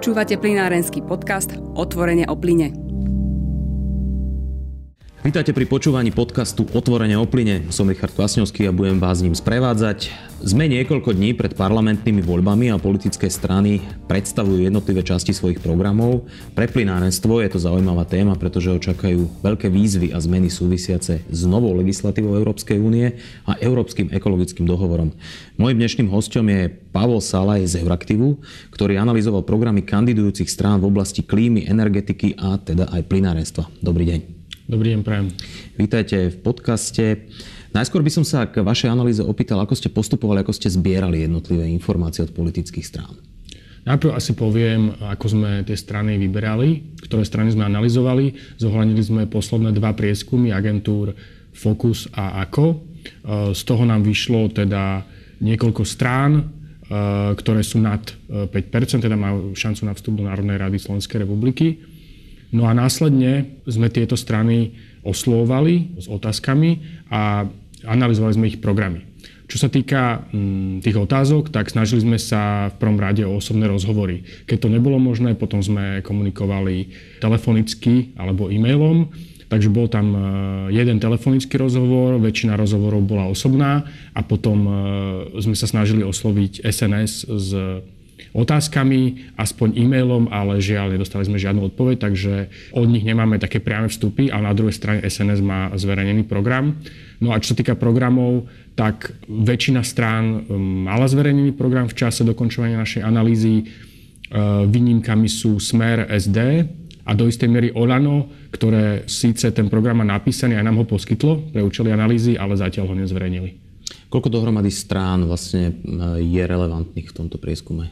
Počúvate plinárenský podcast Otvorenie o plyne. Vítajte pri počúvaní podcastu Otvorenie o plyne. Som Richard Kvasňovský a budem vás ním sprevádzať. Sme niekoľko dní pred parlamentnými voľbami a politické strany predstavujú jednotlivé časti svojich programov. Pre plynárenstvo je to zaujímavá téma, pretože očakajú veľké výzvy a zmeny súvisiace s novou legislatívou Európskej únie a Európskym ekologickým dohovorom. Mojím dnešným hostom je Pavol Salaj z Euraktivu, ktorý analyzoval programy kandidujúcich strán v oblasti klímy, energetiky a teda aj plynárenstva. Dobrý deň. Dobrý deň, prajem. Vítajte v podcaste. Najskôr by som sa k vašej analýze opýtal, ako ste postupovali, ako ste zbierali jednotlivé informácie od politických strán. Najprv asi poviem, ako sme tie strany vyberali, ktoré strany sme analyzovali. Zohľadnili sme posledné dva prieskumy agentúr Focus a AKO. Z toho nám vyšlo teda niekoľko strán, e, ktoré sú nad 5%, e, teda majú šancu na vstup do Národnej rady Slovenskej republiky. No a následne sme tieto strany oslovovali s otázkami a analyzovali sme ich programy. Čo sa týka mm, tých otázok, tak snažili sme sa v prvom rade o osobné rozhovory. Keď to nebolo možné, potom sme komunikovali telefonicky alebo e-mailom Takže bol tam e, jeden telefonický rozhovor, väčšina rozhovorov bola osobná a potom e, sme sa snažili osloviť SNS s otázkami, aspoň e-mailom, ale žiaľ, nedostali sme žiadnu odpoveď, takže od nich nemáme také priame vstupy, ale na druhej strane SNS má zverejnený program. No a čo sa týka programov, tak väčšina strán mala zverejnený program v čase dokončovania našej analýzy. E, výnimkami sú Smer SD, a do istej miery Olano, ktoré síce ten program má napísaný a nám ho poskytlo pre účely analýzy, ale zatiaľ ho nezverejnili. Koľko dohromady strán vlastne e, je relevantných v tomto prieskume?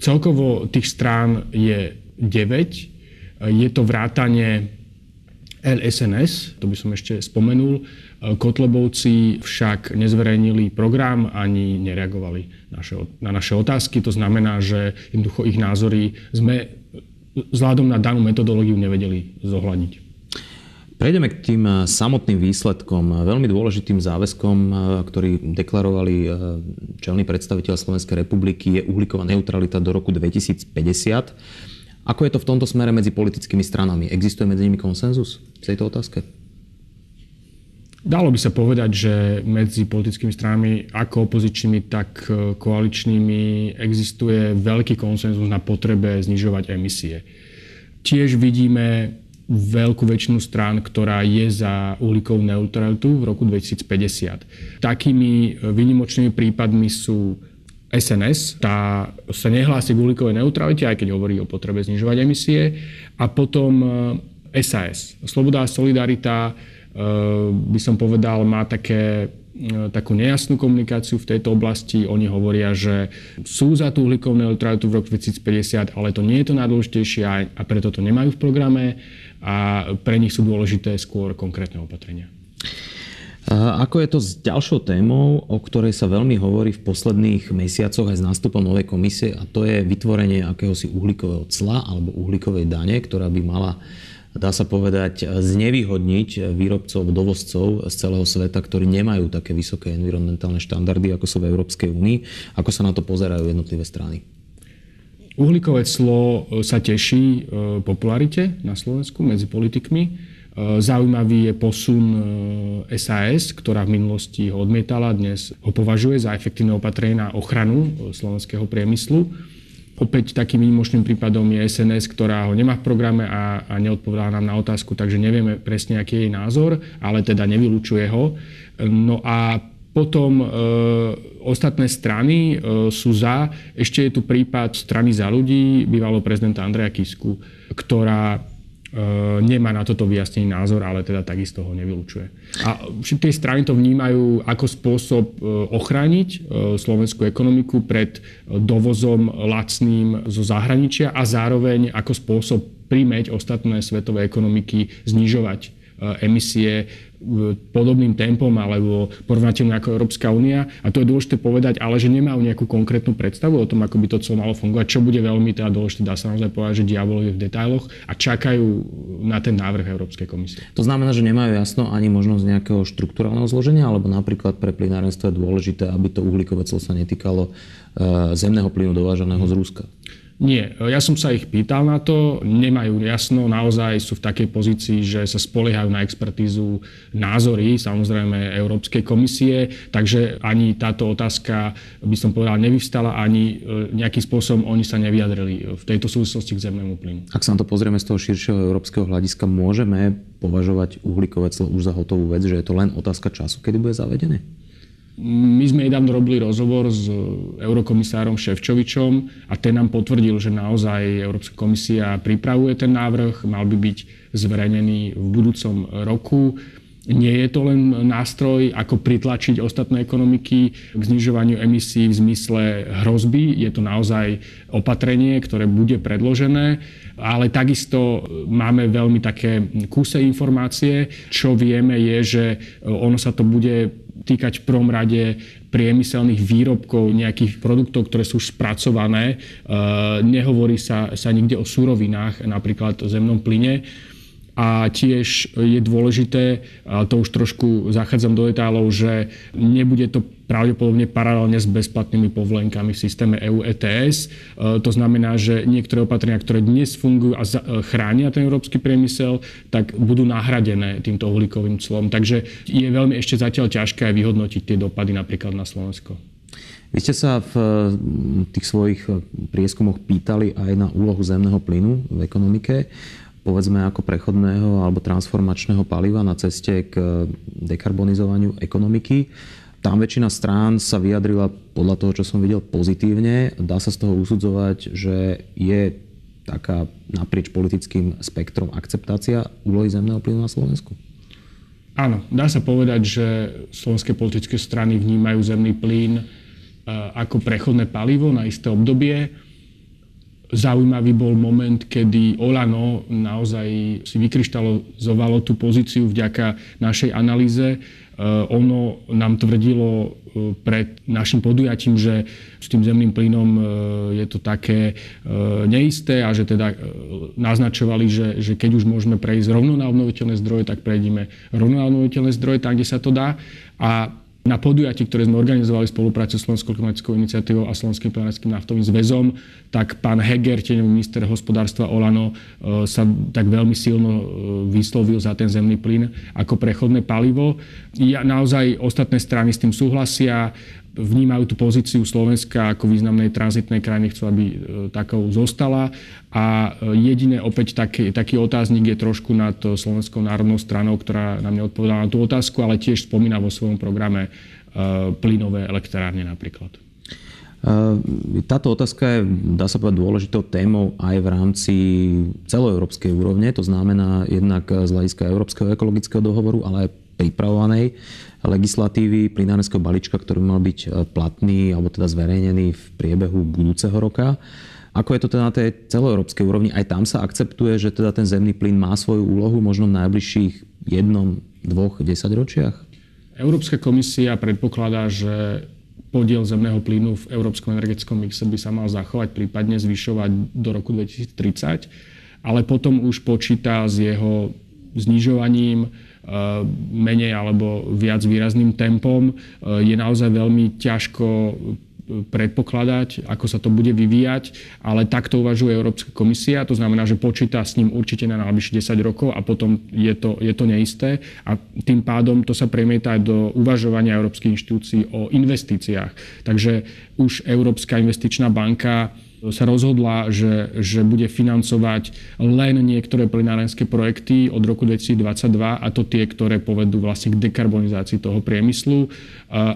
Celkovo tých strán je 9. Je to vrátanie LSNS, to by som ešte spomenul. Kotlebovci však nezverejnili program ani nereagovali na naše otázky. To znamená, že jednoducho ich názory sme vzhľadom na danú metodológiu nevedeli zohľadniť. Prejdeme k tým eh, samotným výsledkom. Veľmi dôležitým záväzkom, eh, ktorý deklarovali eh, čelní predstaviteľ Slovenskej republiky, je uhlíková neutralita do roku 2050. Ako je to v tomto smere medzi politickými stranami? Existuje medzi nimi konsenzus v tejto otázke? Dalo by sa povedať, že medzi politickými stranami, ako opozičnými, tak koaličnými, existuje veľký konsenzus na potrebe znižovať emisie. Tiež vidíme veľkú väčšinu strán, ktorá je za uhlíkovú neutralitu v roku 2050. Takými e, výnimočnými prípadmi sú SNS, tá sa nehlási k uhlíkovej neutralite, aj keď hovorí o potrebe znižovať emisie. A potom SAS, e, Sloboda a solidarita, by som povedal, má také takú nejasnú komunikáciu v tejto oblasti. Oni hovoria, že sú za tú uhlíkovú neutralitu v roku 2050, ale to nie je to najdôležitejšie a preto to nemajú v programe a pre nich sú dôležité skôr konkrétne opatrenia. Ako je to s ďalšou témou, o ktorej sa veľmi hovorí v posledných mesiacoch aj s nástupom novej komisie a to je vytvorenie akéhosi uhlíkového cla alebo uhlíkovej dane, ktorá by mala dá sa povedať, znevýhodniť výrobcov, dovozcov z celého sveta, ktorí nemajú také vysoké environmentálne štandardy, ako sú v Európskej únii. Ako sa na to pozerajú jednotlivé strany? Uhlíkové clo e, sa teší e, popularite na Slovensku medzi politikmi. E, zaujímavý je posun SAS, ktorá v minulosti ho odmietala, dnes ho považuje za efektívne opatrenie na ochranu slovenského priemyslu. Opäť takým výnimočným prípadom je SNS, ktorá ho nemá v programe a, a neodpovedá nám na otázku, takže nevieme presne, aký je jej názor, ale teda nevylučuje ho. No a potom e, ostatné strany e, sú za. Ešte je tu prípad strany za ľudí, bývalého prezidenta Andreja Kisku, ktorá E, nemá na toto vyjasnený názor, ale teda takisto ho nevylučuje. A všetky strany to vnímajú ako spôsob e, ochrániť e, slovenskú ekonomiku pred dovozom lacným zo zahraničia a zároveň ako spôsob primeť ostatné svetové ekonomiky znižovať emisie podobným tempom alebo porovnateľne ako Európska únia. A to je dôležité povedať, ale že nemajú nejakú konkrétnu predstavu o tom, ako by to celé malo fungovať, čo bude veľmi teda dôležité, dá sa naozaj povedať, že diabol je v detailoch a čakajú na ten návrh Európskej komisie. To znamená, že nemajú jasno ani možnosť nejakého štruktúrálneho zloženia, alebo napríklad pre plynárenstvo je dôležité, aby to uhlíkové clo sa netýkalo e, zemného plynu dovážaného z Ruska. Nie, ja som sa ich pýtal na to, nemajú jasno, naozaj sú v takej pozícii, že sa spoliehajú na expertízu názory, samozrejme Európskej komisie, takže ani táto otázka, by som povedal, nevyvstala, ani e, nejakým spôsobom oni sa nevyjadrili v tejto súvislosti k zemnému plynu. Ak sa na to pozrieme z toho širšieho európskeho hľadiska, môžeme považovať uhlíkové clo už za hotovú vec, že je to len otázka času, kedy bude zavedené? My sme nedávno robili rozhovor s eurokomisárom Ševčovičom a ten nám potvrdil, že naozaj Európska komisia pripravuje ten návrh, mal by byť zverejnený v budúcom roku. Nie je to len nástroj, ako pritlačiť ostatné ekonomiky k znižovaniu emisí v zmysle hrozby. Je to naozaj opatrenie, ktoré bude predložené, ale takisto máme veľmi také kúse informácie. Čo vieme je, že ono sa to bude týkať v prvom rade priemyselných výrobkov, nejakých produktov, ktoré sú spracované. E, nehovorí sa, sa nikde o surovinách, napríklad o zemnom plyne. A tiež je dôležité, to už trošku zachádzam do detálov, že nebude to pravdepodobne paralelne s bezplatnými povolenkami v systéme EU ETS. E, to znamená, že niektoré opatrenia, ktoré dnes fungujú a e, chránia ten európsky priemysel, tak budú nahradené týmto uhlíkovým clom. Takže je veľmi ešte zatiaľ ťažké aj vyhodnotiť tie dopady napríklad na Slovensko. Vy ste sa v tých svojich prieskumoch pýtali aj na úlohu zemného plynu v ekonomike povedzme ako prechodného alebo transformačného paliva na ceste k dekarbonizovaniu ekonomiky. Tam väčšina strán sa vyjadrila podľa toho, čo som videl, pozitívne. Dá sa z toho usudzovať, že je taká naprieč politickým spektrom akceptácia úlohy zemného plynu na Slovensku? Áno, dá sa povedať, že slovenské politické strany vnímajú zemný plyn e, ako prechodné palivo na isté obdobie Zaujímavý bol moment, kedy Olano naozaj si vykryštalizovalo tú pozíciu vďaka našej analýze. E, ono nám tvrdilo e, pred našim podujatím, že s tým zemným plynom e, je to také neisté a že teda naznačovali, že, že keď už môžeme prejsť rovno na obnoviteľné zdroje, tak prejdeme rovno na obnoviteľné zdroje tam, kde sa to dá. A na podujatí, ktoré sme organizovali v spolupráci s Slovenskou klimatickou iniciatívou a Slovenským plenárským naftovým zväzom, tak pán Heger, tieňový minister hospodárstva Olano, e, sa tak veľmi silno e, vyslovil za ten zemný plyn ako prechodné palivo. Ja, naozaj ostatné strany s tým súhlasia vnímajú tú pozíciu Slovenska ako významnej tranzitnej krajiny, chcú, aby e, takou zostala. A e, jediné opäť taký, taký otáznik je trošku nad Slovenskou národnou stranou, ktorá nám neodpovedala na tú otázku, ale tiež spomína vo svojom programe e, plynové elektrárne napríklad. Táto otázka je, dá sa povedať, dôležitou témou aj v rámci celoeurópskej úrovne. To znamená jednak z hľadiska Európskeho ekologického dohovoru, ale aj pripravovanej legislatívy plinárenského balíčka, ktorý mal byť e, platný alebo teda zverejnený v priebehu budúceho roka. Ako je to teda na tej celoeurópskej úrovni? Aj tam sa akceptuje, že teda ten zemný plyn má svoju úlohu možno v najbližších jednom, dvoch, desaťročiach? Európska komisia predpokladá, že podiel zemného plynu v európskom energetickom mixe by sa mal zachovať, prípadne zvyšovať do roku 2030, ale potom už počíta s jeho znižovaním menej alebo viac výrazným tempom. Eh, je naozaj veľmi ťažko eh, predpokladať, ako sa to bude vyvíjať, ale takto uvažuje Európska komisia, to znamená, že počíta s ním určite na najbližšie 10 rokov a potom je to, je to neisté a tým pádom to sa premieta aj do uvažovania európskych inštitúcií o investíciách. Takže už Európska investičná banka sa rozhodla, že, že bude financovať len niektoré plynárenské projekty od roku 2022 a to tie, ktoré povedú vlastne k dekarbonizácii toho priemyslu.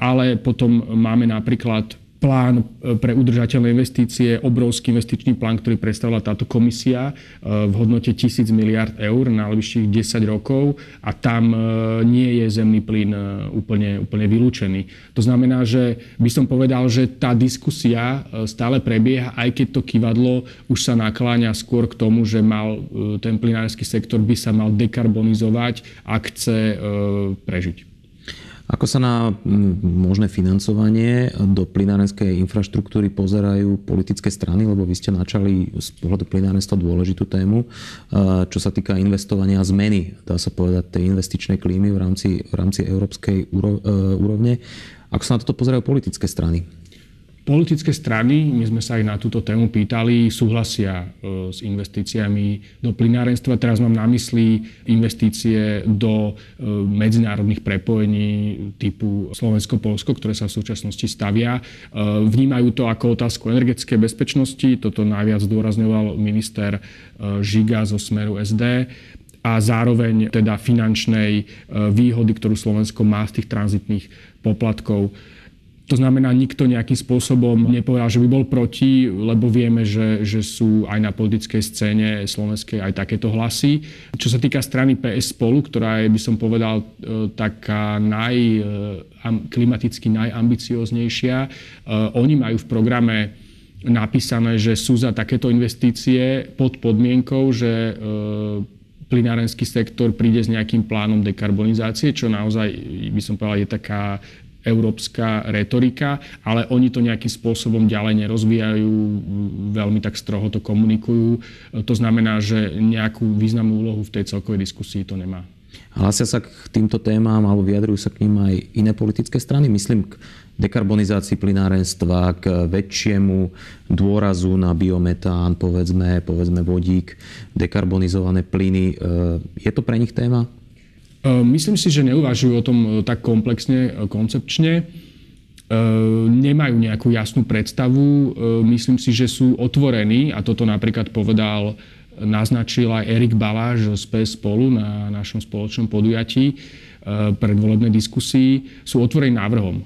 Ale potom máme napríklad plán e, pre udržateľné investície, obrovský investičný plán, ktorý predstavila táto komisia e, v hodnote 1000 miliard eur na najbližších 10 rokov a tam e, nie je zemný plyn úplne, úplne vylúčený. To znamená, že by som povedal, že tá diskusia stále prebieha, aj keď to kývadlo už sa nakláňa skôr k tomu, že mal ten plynársky sektor by sa mal dekarbonizovať, ak chce prežiť. Ako sa na možné financovanie do plinárenskej infraštruktúry pozerajú politické strany, lebo vy ste načali z pohľadu plinárenstva dôležitú tému, čo sa týka investovania a zmeny, dá sa povedať, tej investičnej klímy v rámci, v rámci európskej e, úrovne. Ako sa na toto pozerajú politické strany? Politické strany, my sme sa aj na túto tému pýtali, súhlasia e, s investíciami do plinárenstva. Teraz mám na mysli investície do e, medzinárodných prepojení typu Slovensko-Polsko, ktoré sa v súčasnosti stavia. E, vnímajú to ako otázku energetickej bezpečnosti. Toto najviac zdôrazňoval minister Žiga zo Smeru SD a zároveň teda finančnej výhody, ktorú Slovensko má z tých tranzitných poplatkov. To znamená, nikto nejakým spôsobom nepovedal, že by bol proti, lebo vieme, že, že sú aj na politickej scéne slovenskej aj takéto hlasy. Čo sa týka strany PS spolu, ktorá je, by som povedal, e, taká naj, e, klimaticky najambicioznejšia, e, oni majú v programe napísané, že sú za takéto investície pod podmienkou, že plinárenský sektor príde s nejakým plánom dekarbonizácie, čo naozaj, by som povedal, je taká európska retorika, ale oni to nejakým spôsobom ďalej nerozvíjajú, veľmi tak stroho to komunikujú. To znamená, že nejakú významnú úlohu v tej celkovej diskusii to nemá. Hlasia sa k týmto témam alebo vyjadrujú sa k ním aj iné politické strany? Myslím k dekarbonizácii plinárenstva, k väčšiemu dôrazu na biometán, povedzme, povedzme vodík, dekarbonizované plyny. Je to pre nich téma? Ehm, myslím si, že neuvažujú o tom e, tak komplexne, e, koncepčne. Ehm, nemajú nejakú jasnú predstavu. Ehm, myslím si, že sú otvorení a toto napríklad povedal, naznačil aj Erik Baláš z PS spolu na našom spoločnom podujatí predvolebnej diskusii, sú otvorení návrhom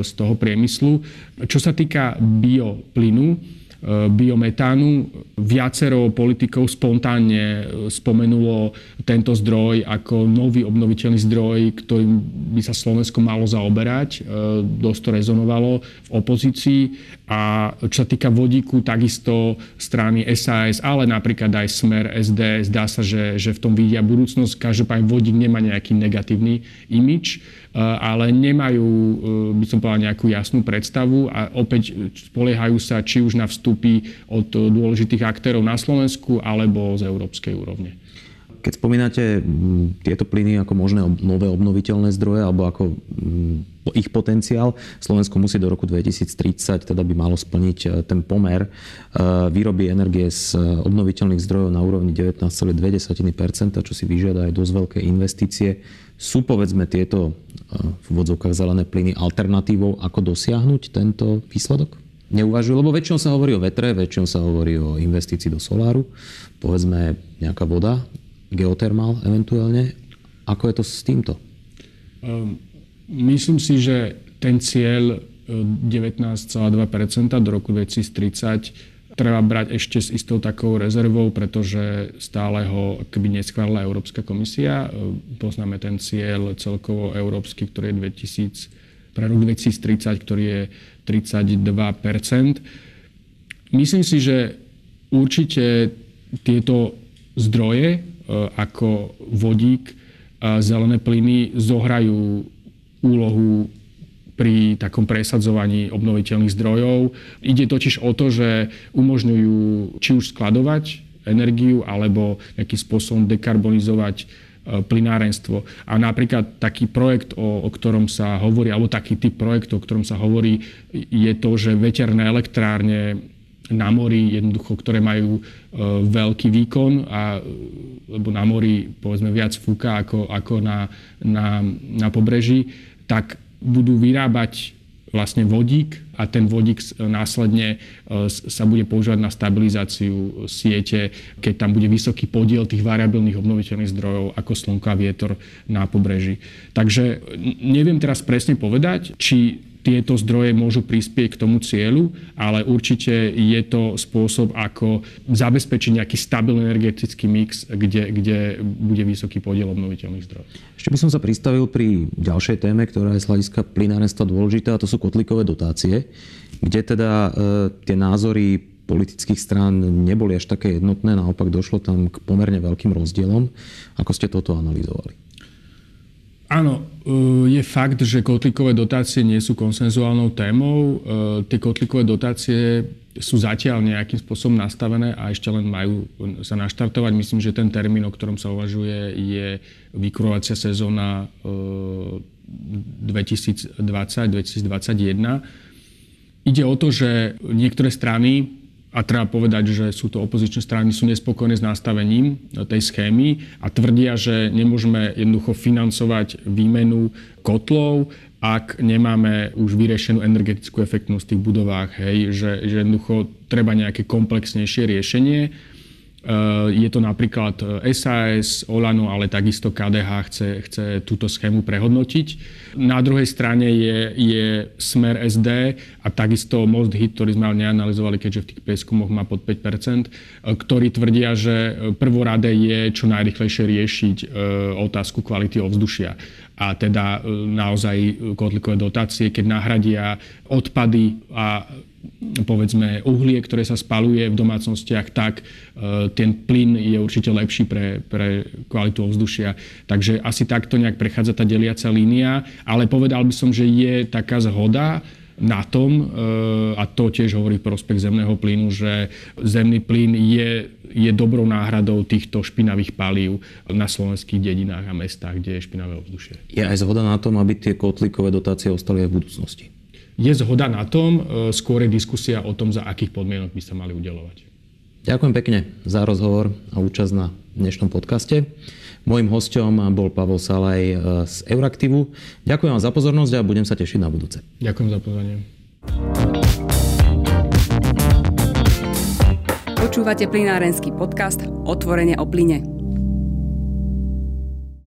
z toho priemyslu. Čo sa týka bioplynu, E, biometánu. Viacero politikov spontánne e, spomenulo tento zdroj ako nový obnoviteľný zdroj, ktorým by sa Slovensko malo zaoberať. E, dosť to rezonovalo v opozícii. A čo sa týka vodíku, takisto strany SAS, ale napríklad aj Smer, SD, zdá sa, že, že v tom vidia budúcnosť. Každopádne vodík nemá nejaký negatívny imič ale nemajú, by som povedal, nejakú jasnú predstavu a opäť spoliehajú sa či už na vstupy od dôležitých aktérov na Slovensku alebo z európskej úrovne. Keď spomínate tieto plyny ako možné nové obnoviteľné zdroje alebo ako ich potenciál, Slovensko musí do roku 2030, teda by malo splniť e, ten pomer e, výroby energie z obnoviteľných zdrojov na úrovni 19,2%, čo si vyžiada aj dosť veľké investície. Sú povedzme tieto e, v vodzovkách zelené plyny alternatívou, ako dosiahnuť tento výsledok? Neuvažujú, lebo väčšinou sa hovorí o vetre, väčšinou sa hovorí o investícii do soláru, povedzme nejaká voda, geotermál eventuálne. Ako je to s týmto? Um, myslím si, že ten cieľ 19,2% e, do roku 2030 treba brať ešte s istou takou rezervou, pretože stále ho keby neschválila Európska komisia. E, poznáme ten cieľ celkovo európsky, ktorý je 2000, pre rok 2030, ktorý je 32% Myslím si, že určite tieto zdroje E, ako vodík zelené plyny zohrajú úlohu pri takom presadzovaní obnoviteľných zdrojov. Ide totiž o to, že umožňujú či už skladovať energiu alebo nejakým spôsobom dekarbonizovať e, plynárenstvo. A napríklad taký projekt, o, o ktorom sa hovorí, alebo taký typ projektu, o ktorom sa hovorí, je to, že veterné elektrárne na mori, jednoducho, ktoré majú e, veľký výkon, a, lebo na mori povedzme viac fúka ako, ako na, na, na pobreží, tak budú vyrábať vlastne vodík a ten vodík následne e, sa bude používať na stabilizáciu siete, keď tam bude vysoký podiel tých variabilných obnoviteľných zdrojov ako slnko a vietor na pobreží. Takže neviem teraz presne povedať, či tieto zdroje môžu prispieť k tomu cieľu, ale určite je to spôsob, ako zabezpečiť nejaký stabilný energetický mix, kde, kde bude vysoký podiel obnoviteľných zdrojov. Ešte by som sa pristavil pri ďalšej téme, ktorá je z hľadiska plynárenstva dôležitá, a to sú kotlíkové dotácie, kde teda e, tie názory politických strán neboli až také jednotné, naopak došlo tam k pomerne veľkým rozdielom. Ako ste toto analyzovali? Áno, e, je fakt, že kotlíkové dotácie nie sú konsenzuálnou témou. E, tie kotlíkové dotácie sú zatiaľ nejakým spôsobom nastavené a ešte len majú sa naštartovať. Myslím, že ten termín, o ktorom sa uvažuje, je vykurovacia sezóna 2020-2021. E, Ide o to, že niektoré strany a treba povedať, že sú to opozičné strany, sú nespokojné s nastavením tej schémy a tvrdia, že nemôžeme jednoducho financovať výmenu kotlov, ak nemáme už vyriešenú energetickú efektnosť v tých budovách, hej, že, že jednoducho treba nejaké komplexnejšie riešenie. Eh, je to napríklad SAS, eh, Olano, ale takisto KDH chce, chce túto schému prehodnotiť. Na druhej strane je, je Smer SD a takisto Most Hit, ktorý sme ale neanalizovali, keďže v tých prieskumoch má pod 5%, eh, ktorí tvrdia, že prvorade je čo najrychlejšie riešiť otázku kvality ovzdušia a teda naozaj kotlikové dotácie, keď nahradia odpady a povedzme uhlie, ktoré sa spaluje v domácnostiach, tak e, ten plyn je určite lepší pre, pre kvalitu ovzdušia. Takže asi takto nejak prechádza tá deliaca línia, ale povedal by som, že je taká zhoda na tom, e, a to tiež hovorí v prospech zemného plynu, že zemný plyn je, je dobrou náhradou týchto špinavých palív na slovenských dedinách a mestách, kde je špinavé ovzdušie. Je aj zhoda na tom, aby tie kotlíkové dotácie ostali aj v budúcnosti? Je zhoda na tom, e, skôr je diskusia o tom, za akých podmienok by sa mali udelovať. Ďakujem pekne za rozhovor a účasť na dnešnom podcaste. Mojím hostom bol Pavel Salaj e, z Euraktivu. Ďakujem vám za pozornosť a budem sa tešiť na budúce. Ďakujem za pozornie. Počúvate plinárenský podcast Otvorenie o plyne.